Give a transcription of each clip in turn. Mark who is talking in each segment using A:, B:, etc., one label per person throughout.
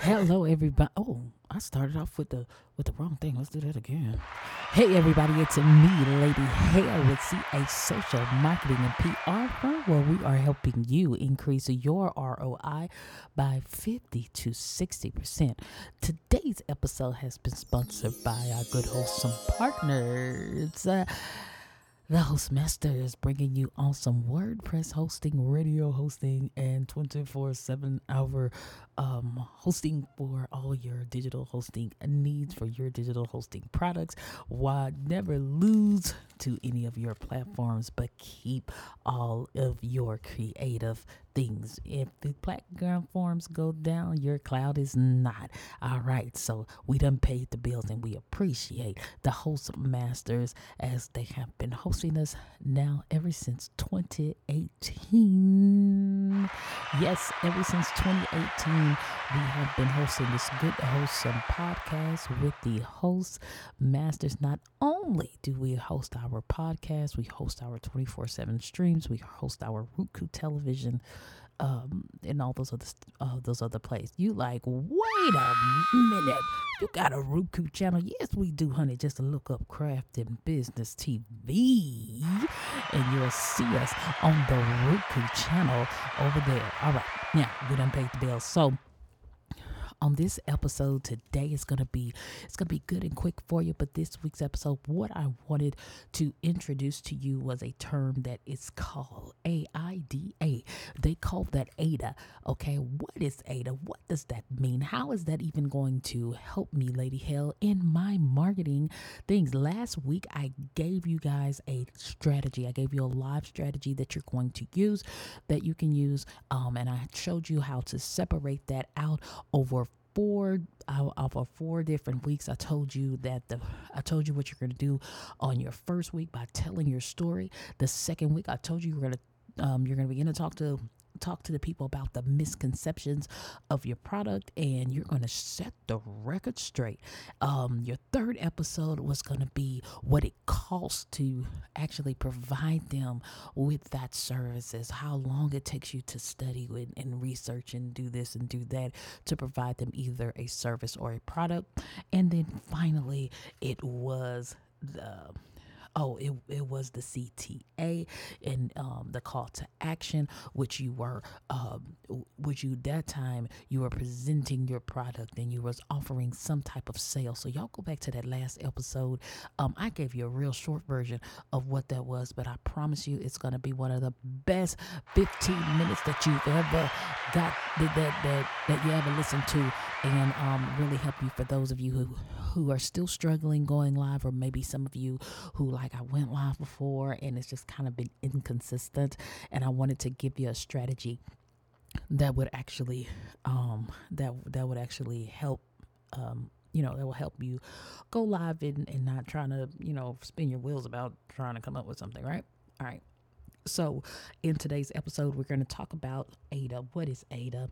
A: Hello, everybody. Oh, I started off with the with the wrong thing. Let's do that again. Hey, everybody, it's me, Lady Hale with CH Social Marketing and PR firm, where we are helping you increase your ROI by 50 to 60 percent. Today's episode has been sponsored by our good wholesome partners. Uh, the Hostmaster is bringing you awesome WordPress hosting, radio hosting, and 24 7 hour um, hosting for all your digital hosting needs for your digital hosting products. Why never lose to any of your platforms, but keep all of your creative things. If the platform forms go down, your cloud is not. All right, so we done paid the bills and we appreciate the host masters as they have been hosting us now ever since 2018. Yes, ever since 2018 we have been hosting this good, wholesome podcast with the host masters. Not only do we host our podcast, we host our 24 7 streams, we host our Roku television. Um, and all those other uh, those other places. You like, wait a minute, you got a Roku channel? Yes, we do, honey. Just look up Crafting Business TV, and you'll see us on the Roku channel over there. All right, now we done paid the bills, so on this episode today. Is going to be it's going to be good and quick for you but this week's episode what i wanted to introduce to you was a term that is called aida they call that ada okay? What is ada what does that mean? How is that even going to help me lady Hale in my marketing things? Last week i gave you guys a strategy. I gave you a live strategy that you're going to use that you can use um, and i showed you how to separate that out over four out of four different weeks i told you that the i told you what you're going to do on your first week by telling your story. The second week i told you you're going to um, you're going to begin to talk to talk to the people about the misconceptions of your product and you're going to set the record straight. Um, your third episode was going to be what it costs to actually provide them with that services, how long it takes you to study and, and research and do this and do that to provide them either a service or a product. And then finally, it was the oh, it, it was the CTA and um, the call to action, which you were, um, which you that time you were presenting your product and you was offering some type of sale. So y'all go back to that last episode. Um, I gave you a real short version of what that was, but I promise you it's gonna be one of the best 15 minutes that you've ever got that that that, you ever listened to, and um, really help you for those of you who who are still struggling going live, or maybe some of you who like I went live before and it's just kind of been inconsistent. And I wanted to give you a strategy that would actually um, that that would actually help um, you know that will help you go live and, and not trying to you know spin your wheels about trying to come up with something right? All right. So in today's episode we're going to talk about ada. What is ada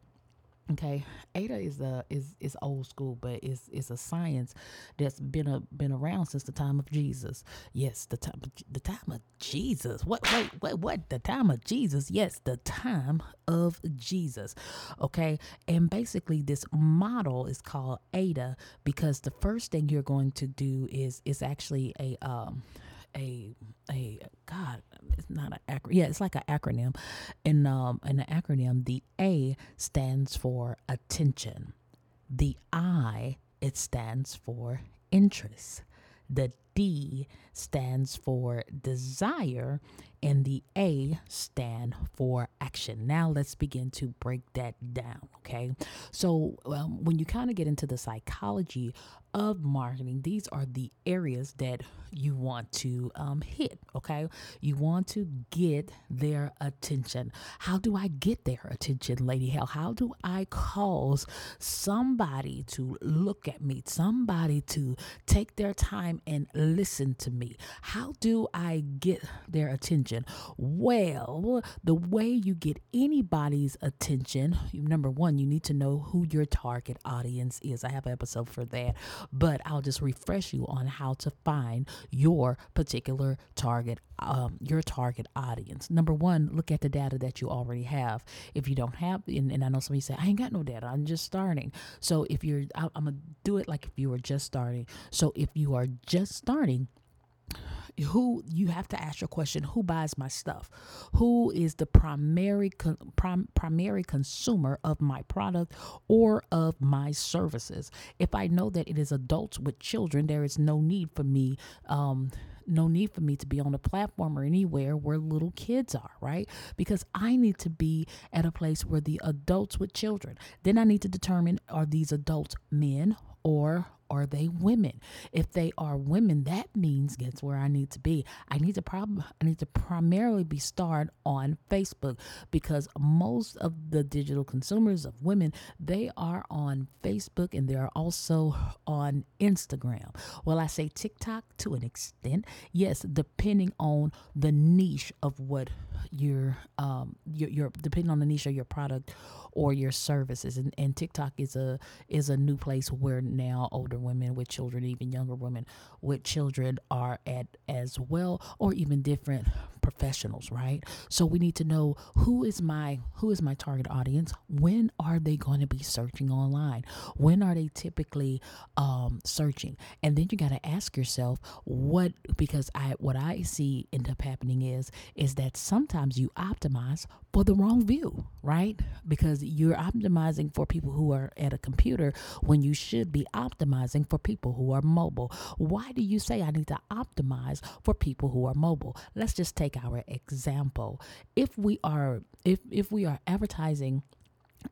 A: Okay, Ada is a is is old school, but it's it's a science that's been a been around since the time of Jesus. Yes, the time the time of Jesus. What wait what what the time of Jesus? Yes, the time of Jesus. Okay, and basically this model is called Ada because the first thing you're going to do is is actually a um a a God, it's not an acronym. Yeah, it's like an acronym. And um, in the acronym, the A stands for attention. The I it stands for interest. The D stands for desire, and the A stand for action. Now let's begin to break that down. Okay, so um, when you kind of get into the psychology of marketing, these are the areas that you want to um, hit. Okay, you want to get their attention. How do I get their attention, Lady Hale? How do I cause somebody to look at me, somebody to take their time and listen to me? How do I get their attention? Well, the way you get anybody's attention, number one, you need to know who your target audience is. I have an episode for that, but I'll just refresh you on how to find your particular target um, your target audience. Number one, look at the data that you already have. If you don't have, and, and I know somebody say, I ain't got no data, I'm just starting. So if you're, I, I'm gonna do it like if you were just starting. So if you are just starting, who you have to ask your question who buys my stuff who is the primary con, prim, primary consumer of my product or of my services if i know that it is adults with children there is no need for me um, no need for me to be on a platform or anywhere where little kids are, right? Because I need to be at a place where the adults with children. Then I need to determine are these adults men or are they women? If they are women, that means guess where I need to be. I need to prob- I need to primarily be starred on Facebook because most of the digital consumers of women they are on Facebook and they are also on Instagram. Well, I say TikTok to an extent, yes, depending on the niche of what your um your, your depending on the niche of your product or your services. And, and TikTok is a is a new place where now older women with children even younger women with children are at as well or even different professionals right? So we need to know who is my who is my target audience? When are they going to be searching online? When are they typically um, searching? And then you got to ask yourself what because i what i see end up happening is is that sometimes you optimize for the wrong view right? Because you're optimizing for people who are at a computer when you should be optimizing for people who are mobile. Why do you say i need to optimize for people who are mobile? Let's just take our example. If we are if if we are advertising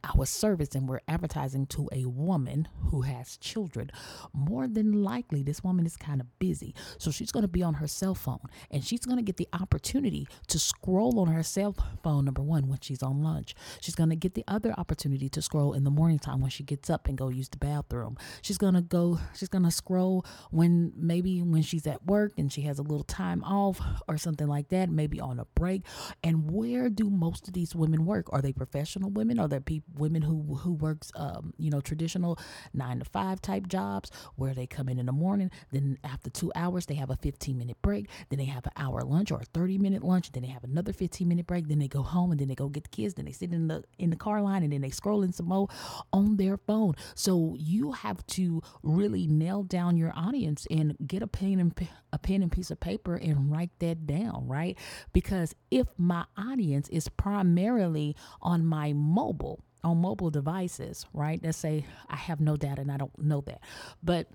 A: our service and we're advertising to a woman who has children, more than likely this woman is kind of busy. So she's going to be on her cell phone and she's going to get the opportunity to scroll on her cell phone, number one, when she's on lunch. She's going to get the other opportunity to scroll in the morning time when she gets up and go use the bathroom. She's going to go, she's going to scroll when maybe when she's at work and she has a little time off or something like that, maybe on a break. And where do most of these women work? Are they professional women? Are they people? Women who who works um, you know traditional nine to five type jobs where they come in in the morning then after two hours they have a 15 minute break then they have an hour lunch or a 30 minute lunch then they have another 15 minute break then they go home and then they go get the kids then they sit in the in the car line and then they scroll in some more on their phone. So you have to really nail down your audience and get a pen and a pen and piece of paper and write that down right? Because if my audience is primarily on my mobile on mobile devices, right? Let's say I have no data and I don't know that. But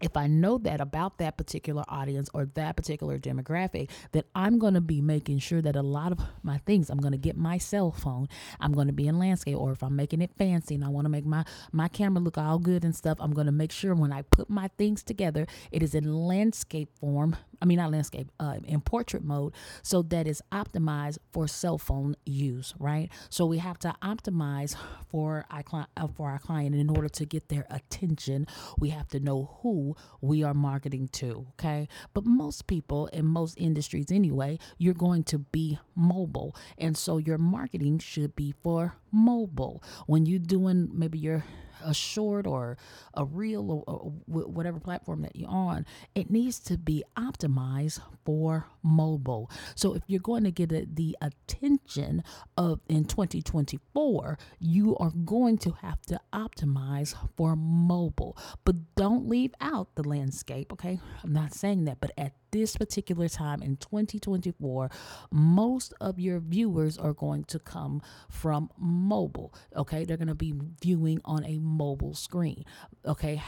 A: if I know that about that particular audience or that particular demographic, then I'm going to be making sure that a lot of my things, I'm going to get my cell phone, I'm going to be in landscape, or if I'm making it fancy and I want to make my, my camera look all good and stuff, I'm going to make sure when I put my things together, it is in landscape form I mean, not landscape, uh, in portrait mode, so that is optimized for cell phone use, right? So we have to optimize for our client, uh, for our client, in order to get their attention, we have to know who we are marketing to, okay? But most people in most industries, anyway, you're going to be mobile, and so your marketing should be for mobile. When you're doing maybe your a short or a reel or, or whatever platform that you're on, it needs to be optimized for mobile. So if you're going to get a, the attention of in 2024, you are going to have to optimize for mobile. But don't leave out the landscape, okay? I'm not saying that, but at this particular time in 2024, most of your viewers are going to come from mobile. Okay, they're going to be viewing on a mobile screen. Okay,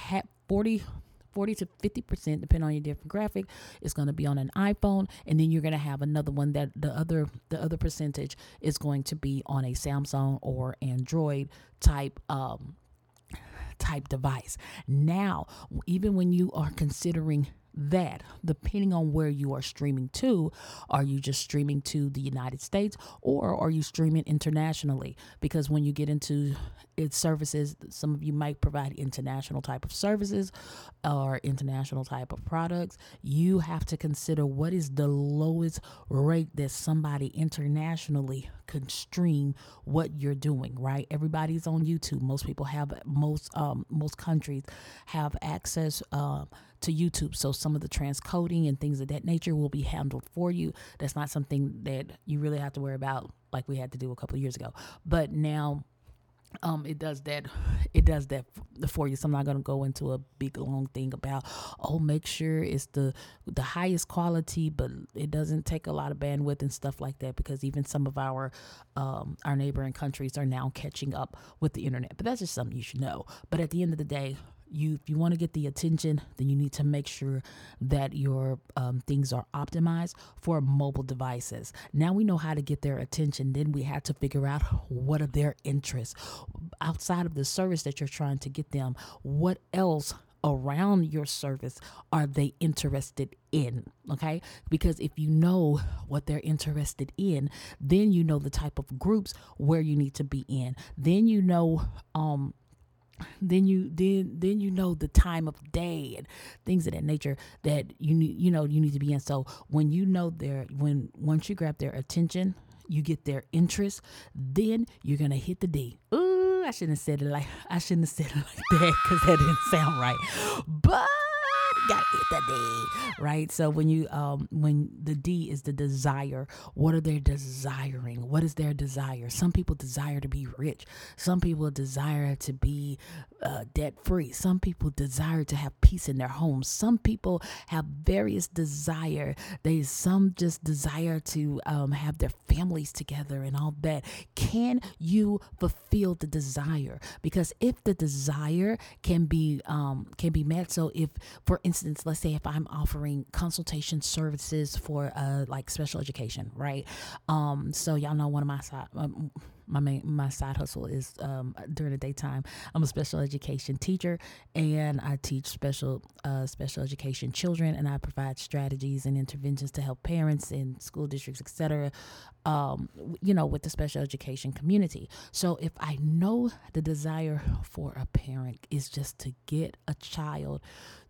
A: 40 40 to 50% depending on your different graphic is going to be on an iphone and then you're going to have another one that the other the other percentage is going to be on a samsung or android type um type device now even when you are considering that depending on where you are streaming to are you just streaming to the united states or are you streaming internationally? Because when you get into its services some of you might provide international type of services or international type of products. You have to consider what is the lowest rate that somebody internationally can stream what you're doing right? Everybody's on youtube. Most people have most um, most countries have access um, to YouTube. So some of the transcoding and things of that nature will be handled for you. That's not something that you really have to worry about like we had to do a couple years ago. But now um it does that it does that for you so i'm not going to go into a big long thing about oh make sure it's the the highest quality but it doesn't take a lot of bandwidth and stuff like that because even some of our um our neighboring countries are now catching up with the internet but that's just something you should know but at the end of the day you if you want to get the attention then you need to make sure that your um, things are optimized for mobile devices. Now we know how to get their attention then we have to figure out what are their interests. Outside of the service that you're trying to get them what else around your service are they interested in okay? Because if you know what they're interested in then you know the type of groups where you need to be in. Then you know um then you then then you know the time of day and things of that nature that you need you know you need to be in. So when you know their when once you grab their attention you get their interest then you're gonna hit the d. Ooh i shouldn't have said it like i shouldn't have said it like that because that didn't sound right. But got hit the D, right? So when you um when the D is the desire, what are they desiring? What is their desire? Some people desire to be rich. Some people desire to be uh, debt free. Some people desire to have peace in their homes. Some people have various desire. They some just desire to um, have their families together and all that. Can you fulfill the desire? Because if the desire can be um, can be met, so if for instance, let's say if I'm offering consultation services for uh, like special education, right? Um, so y'all know one of my side. Um, my main my side hustle is um, during the daytime. I'm a special education teacher, and I teach special uh, special education children, and I provide strategies and interventions to help parents in school districts, etc. Um, you know, with the special education community. So if I know the desire for a parent is just to get a child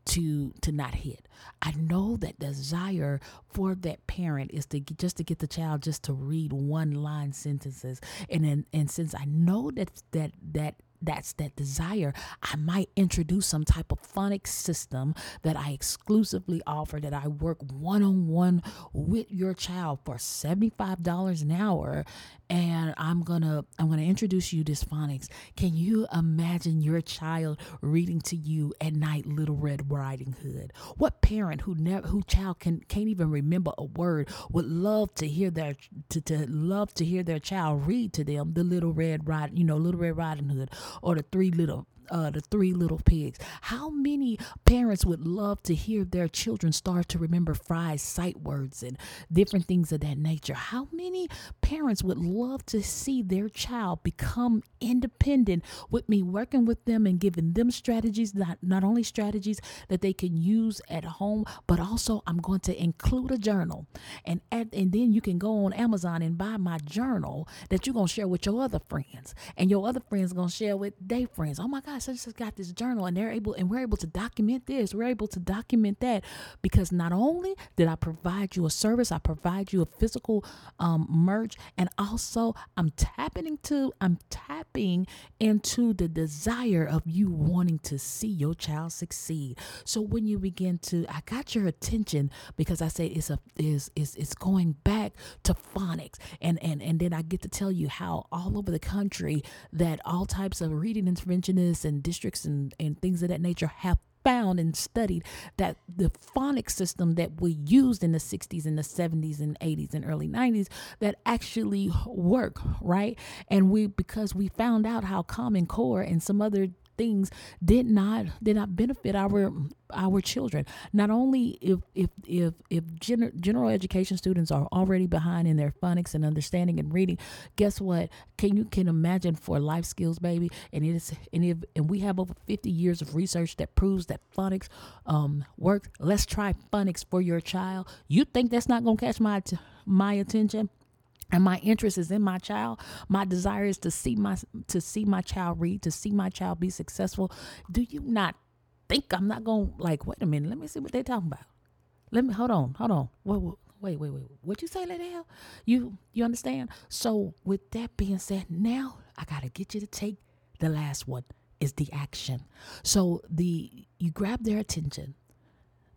A: to to not hit. I know that desire for that parent is to get, just to get the child just to read one line sentences, and then and since I know that that that that's that desire, I might introduce some type of phonics system that I exclusively offer that I work one on one with your child for $75 an hour and I'm gonna I'm gonna introduce you this phonics. Can you imagine your child reading to you at night Little Red Riding Hood? What parent who never who child can can't even remember a word would love to hear their to, to love to hear their child read to them the Little Red Ride you know Little Red Riding Hood or the Three Little uh, the three little pigs. How many parents would love to hear their children start to remember Fry's sight words and different things of that nature? How many parents would love to see their child become independent with me working with them and giving them strategies, not, not only strategies that they can use at home, but also I'm going to include a journal. And, at, and then you can go on Amazon and buy my journal that you're going to share with your other friends. And your other friends going to share with their friends. Oh my God, such has got this journal and they're able and we're able to document this. We're able to document that because not only did i provide you a service i provide you a physical um, merch and also i'm tapping into i'm tapping into the desire of you wanting to see your child succeed. So when you begin to i got your attention because i say it's a is is it's going back to phonics. And and and then i get to tell you how all over the country that all types of reading interventionists and districts and, and things of that nature have found and studied that the phonic system that we used in the 60s and the 70s and 80s and early 90s that actually work right? And we because we found out how common core and some other things did not did not benefit our our children. Not only if if if if gen- general education students are already behind in their phonics and understanding and reading, guess what? Can you can imagine for life skills, baby? And it is and if and we have over 50 years of research that proves that phonics um works. Let's try phonics for your child. You think that's not gonna catch my t- my attention? And my interest is in my child. My desire is to see my to see my child read to see my child be successful. Do you not think i'm not gonna like wait a minute let me see what they're talking about. Let me hold on hold on. Wait wait wait wait. What you say hell you you understand? So with that being said now i gotta get you to take the last one is the action. So the you grab their attention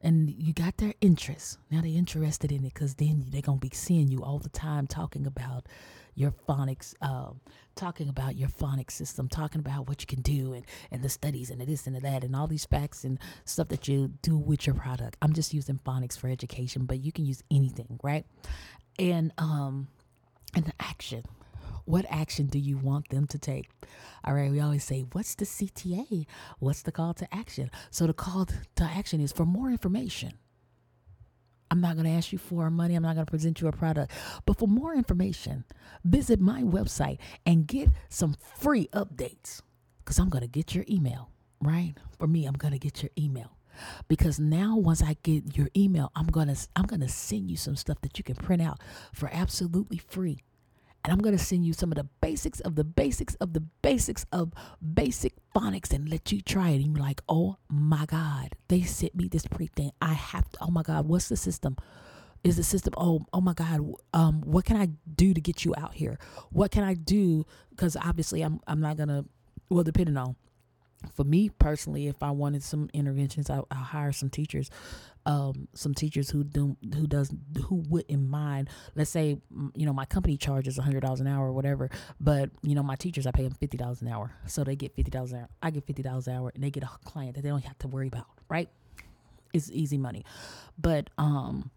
A: and you got their interest. Now they're interested in it because then they're gonna be seeing you all the time talking about your phonics, um, talking about your phonics system, talking about what you can do and and the studies and the this and the that and all these facts and stuff that you do with your product. I'm just using phonics for education, but you can use anything, right? And um, and the action what action do you want them to take? All right, we always say, What's the CTA? What's the call to action? So the call to action is for more information. I'm not going to ask you for money. I'm not going to present you a product. But for more information, visit my website and get some free updates because I'm going to get your email, right? For me, I'm going to get your email because now once I get your email, I'm going to I'm going to send you some stuff that you can print out for absolutely free and I'm going to send you some of the basics of the basics of the basics of basic phonics and let you try it. And you're like, oh my God, they sent me this pre thing. I have to, oh my God, what's the system? Is the system, oh, oh my God, um, what can I do to get you out here? What can I do? Because obviously I'm, I'm not going to, well, depending on, for me personally, if I wanted some interventions, I, will hire some teachers um, some teachers who do who does who wouldn't mind. Let's say you know my company charges hundred dollars an hour or whatever, but you know my teachers I pay them fifty dollars an hour, so they get fifty dollars an hour. I get fifty dollars an hour, and they get a client that they don't have to worry about. Right? It's easy money, but um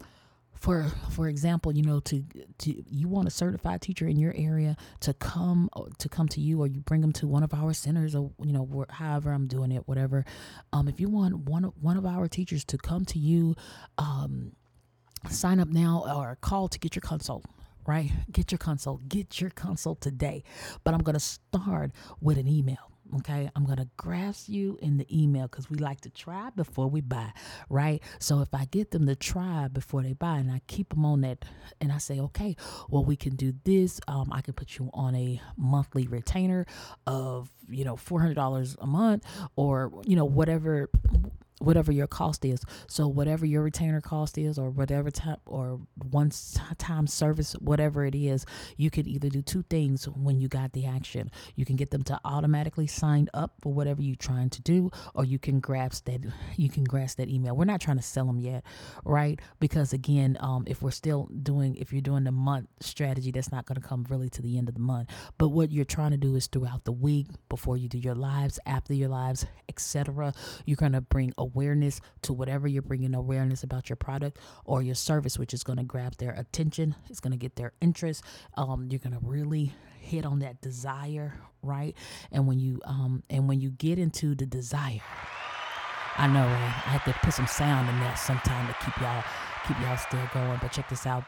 A: for for example you know to to you want a certified teacher in your area to come uh, to come to you or you bring them to one of our centers or you know however i'm doing it whatever. Um if you want one of one of our teachers to come to you um sign up now or call to get your consult right? Get your consult get your consult today. But i'm going to start with an email Okay, I'm gonna grasp you in the email because we like to try before we buy, right? So if I get them to try before they buy, and I keep them on that, and I say, okay, well we can do this. Um, I can put you on a monthly retainer of you know four hundred dollars a month, or you know whatever whatever your cost is. So whatever your retainer cost is, or whatever type or one time service, whatever it is, you could either do two things when you got the action. You can get them to automatically sign up for whatever you're trying to do, or you can grasp that you can grasp that email. We're not trying to sell them yet, right? Because again, um, if we're still doing if you're doing the month strategy, that's not going to come really to the end of the month. But what you're trying to do is throughout the week, before you do your lives, after your lives, etc., you're going to bring a awareness to whatever you're bringing awareness about your product or your service, which is going to grab their attention. It's going to get their interest. Um, you're going to really hit on that desire, right? And when you um, and when you get into the desire, I know right? I have to put some sound in there sometime to keep y'all keep y'all still going. But check this out.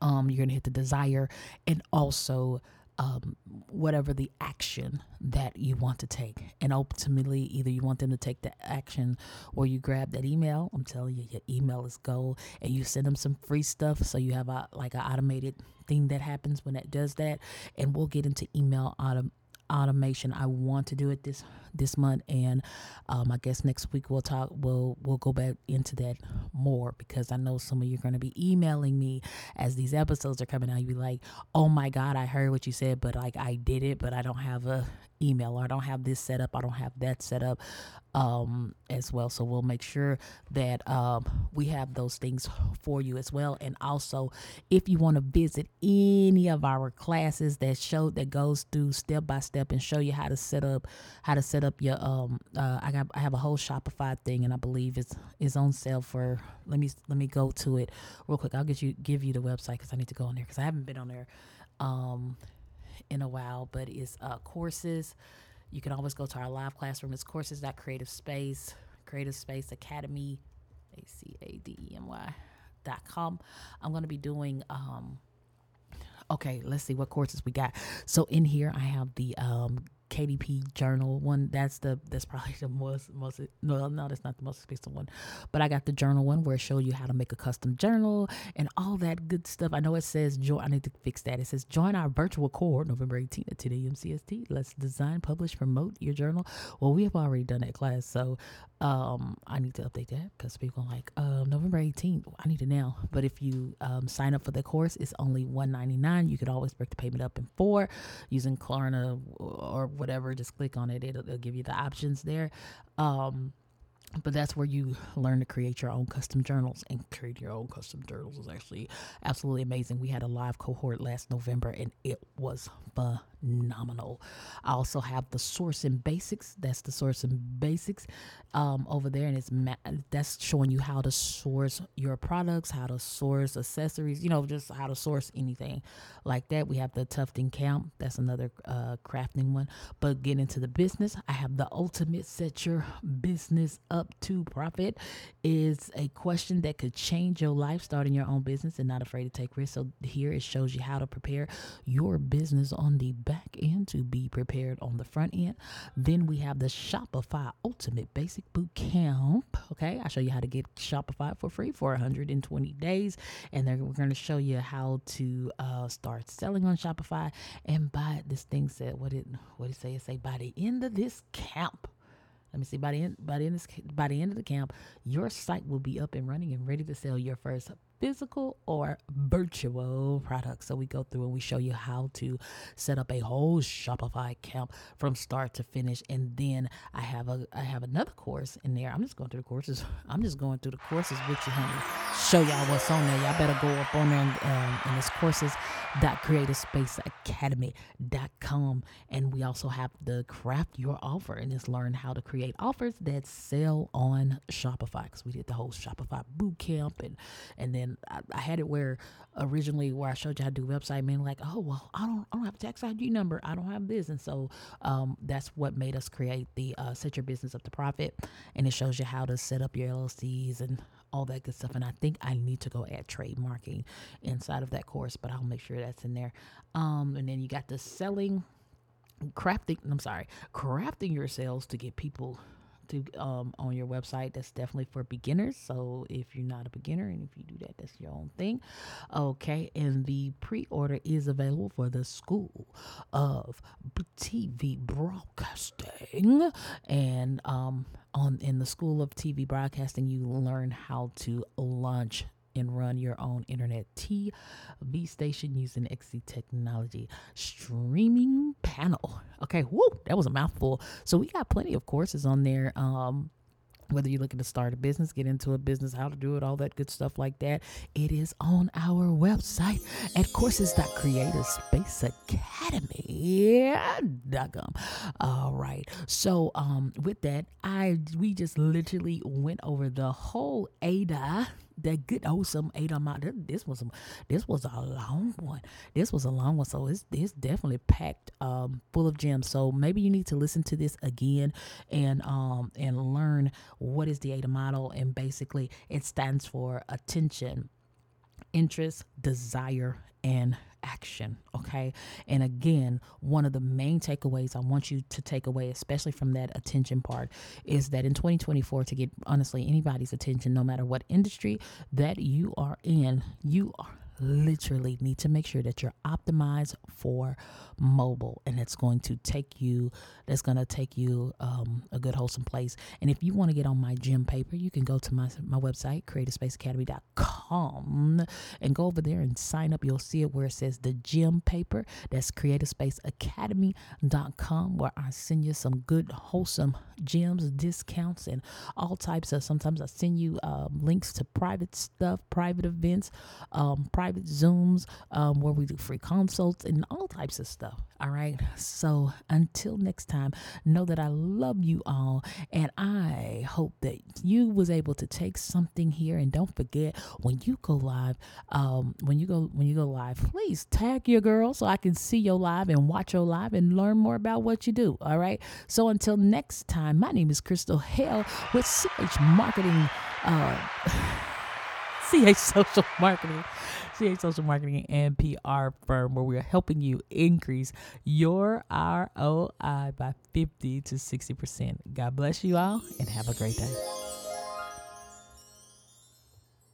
A: Um, you're gonna hit the desire and also um, whatever the action that you want to take. And ultimately, either you want them to take the action or you grab that email. I'm telling you, your email is gold, and you send them some free stuff. So you have a like an automated thing that happens when it does that. And we'll get into email autom- automation. I want to do it this this month, and um, I guess next week we'll talk. We'll we'll go back into that more because I know some of you are going to be emailing me as these episodes are coming out. You be like, "Oh my God, I heard what you said, but like I did it, but I don't have a email or I don't have this set up. I don't have that set up um, as well. So we'll make sure that um, we have those things for you as well. And also, if you want to visit any of our classes that show that goes through step by step and show you how to set up how to set up your um uh, I got I have a whole Shopify thing and I believe it's is on sale for let me let me go to it real quick. I'll get you give you the website because I need to go on there because I haven't been on there um in a while, but it's uh courses You can always go to our live classroom. It's courses.creative space, creative space academy, A C A D E M Y dot com. I'm going to be doing, um, okay, let's see what courses we got. So in here, I have the um, KDP journal one. That's the that's probably the most most no no that's not the most expensive one, but I got the journal one where it shows you how to make a custom journal and all that good stuff. I know it says join. I need to fix that. It says join our virtual core November 18th at 10 a.m. CST. Let's design, publish, promote your journal. Well, we have already done that class, so um, I need to update that because people are like um, November 18th. I need it now. But if you um, sign up for the course, it's only 199. You could always break the payment up in four using Klarna or whatever, just click on it. It'll, it'll give you the options there. Um, but that's where you learn to create your own custom journals and create your own custom journals is actually absolutely amazing we had a live cohort last november and it was phenomenal. I also have the source and basics. That's the source and basics um, over there and it's ma- that's showing you how to source your products how to source accessories you know just how to source anything like that. We have the tufting camp. That's another uh, crafting one. But get into the business i have the ultimate set your business up to profit. Is a question that could change your life starting your own business and not afraid to take risks. So here it shows you how to prepare your business on the back end to be prepared on the front end then we have the shopify ultimate basic boot camp okay i show you how to get shopify for free for 120 days and then we're going to show you how to uh, start selling on shopify and by this thing said what did what did it say it say by the end of this camp let me see. By the end, by the end, by the end of the camp, your site will be up and running and ready to sell your first physical or virtual products. So we go through and we show you how to set up a whole Shopify account from start to finish. And then I have a I have another course in there. I'm just going through the courses. I'm just going through the courses with you, honey. Show y'all what's on there. Y'all better go up on there and, um, and it's com and we also have the craft your offer and it's learn how to create offers that sell on shopify because we did the whole shopify boot camp and and then I, I, had it where originally where I showed you how to do website, mean like, oh well, I don't I don't have a tax ID number, I don't have this, and so um, that's what made us create the uh, set your business up to profit, and it shows you how to set up your LLCs and all that good stuff. And I think I need to go add trademarking inside of that course, but I'll make sure that's in there. Um, and then you got the selling crafting i'm sorry crafting your sales to get people to um, on your website. That's definitely for beginners. So if you're not a beginner and if you do that, that's your own thing. Okay, and the pre-order is available for the School of TV Broadcasting, and um, on in the School of TV Broadcasting, you learn how to launch and run your own internet TV station using XC technology streaming panel. Okay, whoo, that was a mouthful. So we got plenty of courses on there. Um, whether you're looking to start a business, get into a business, how to do it, all that good stuff like that, it is on our website at courses.creatorspaceacademy.com. All right. So um with that, I we just literally went over the whole ADA that good wholesome eight on my this was this was a long one. This was a long one. So it's, it's definitely packed um full of gems. So maybe you need to listen to this again and um and learn what is the AIDA model and basically it stands for attention interest desire and action. Okay. And again, one of the main takeaways I want you to take away, especially from that attention part, is that in 2024, to get honestly anybody's attention, no matter what industry that you are in, you are literally need to make sure that you're optimized for mobile and it's going to take you that's going to take you um, a good wholesome place. And if you want to get on my gym paper you can go to my, my website creativespaceacademy.com and go over there and sign up. You'll see it where it says the gym paper. That's creativespaceacademy.com where i send you some good wholesome gyms discounts and all types of sometimes i send you um, links to private stuff private events um, private private Zooms um, where we do free consults and all types of stuff. All right. So until next time, know that I love you all, and I hope that you was able to take something here. And don't forget when you go live, um, when you go when you go live, please tag your girl so I can see your live and watch your live and learn more about what you do. All right. So until next time, my name is Crystal Hale with CH Marketing. Uh, CH Social Marketing, Social Marketing and PR firm where we are helping you increase your ROI by 50 to 60%. God bless you all and have a great day.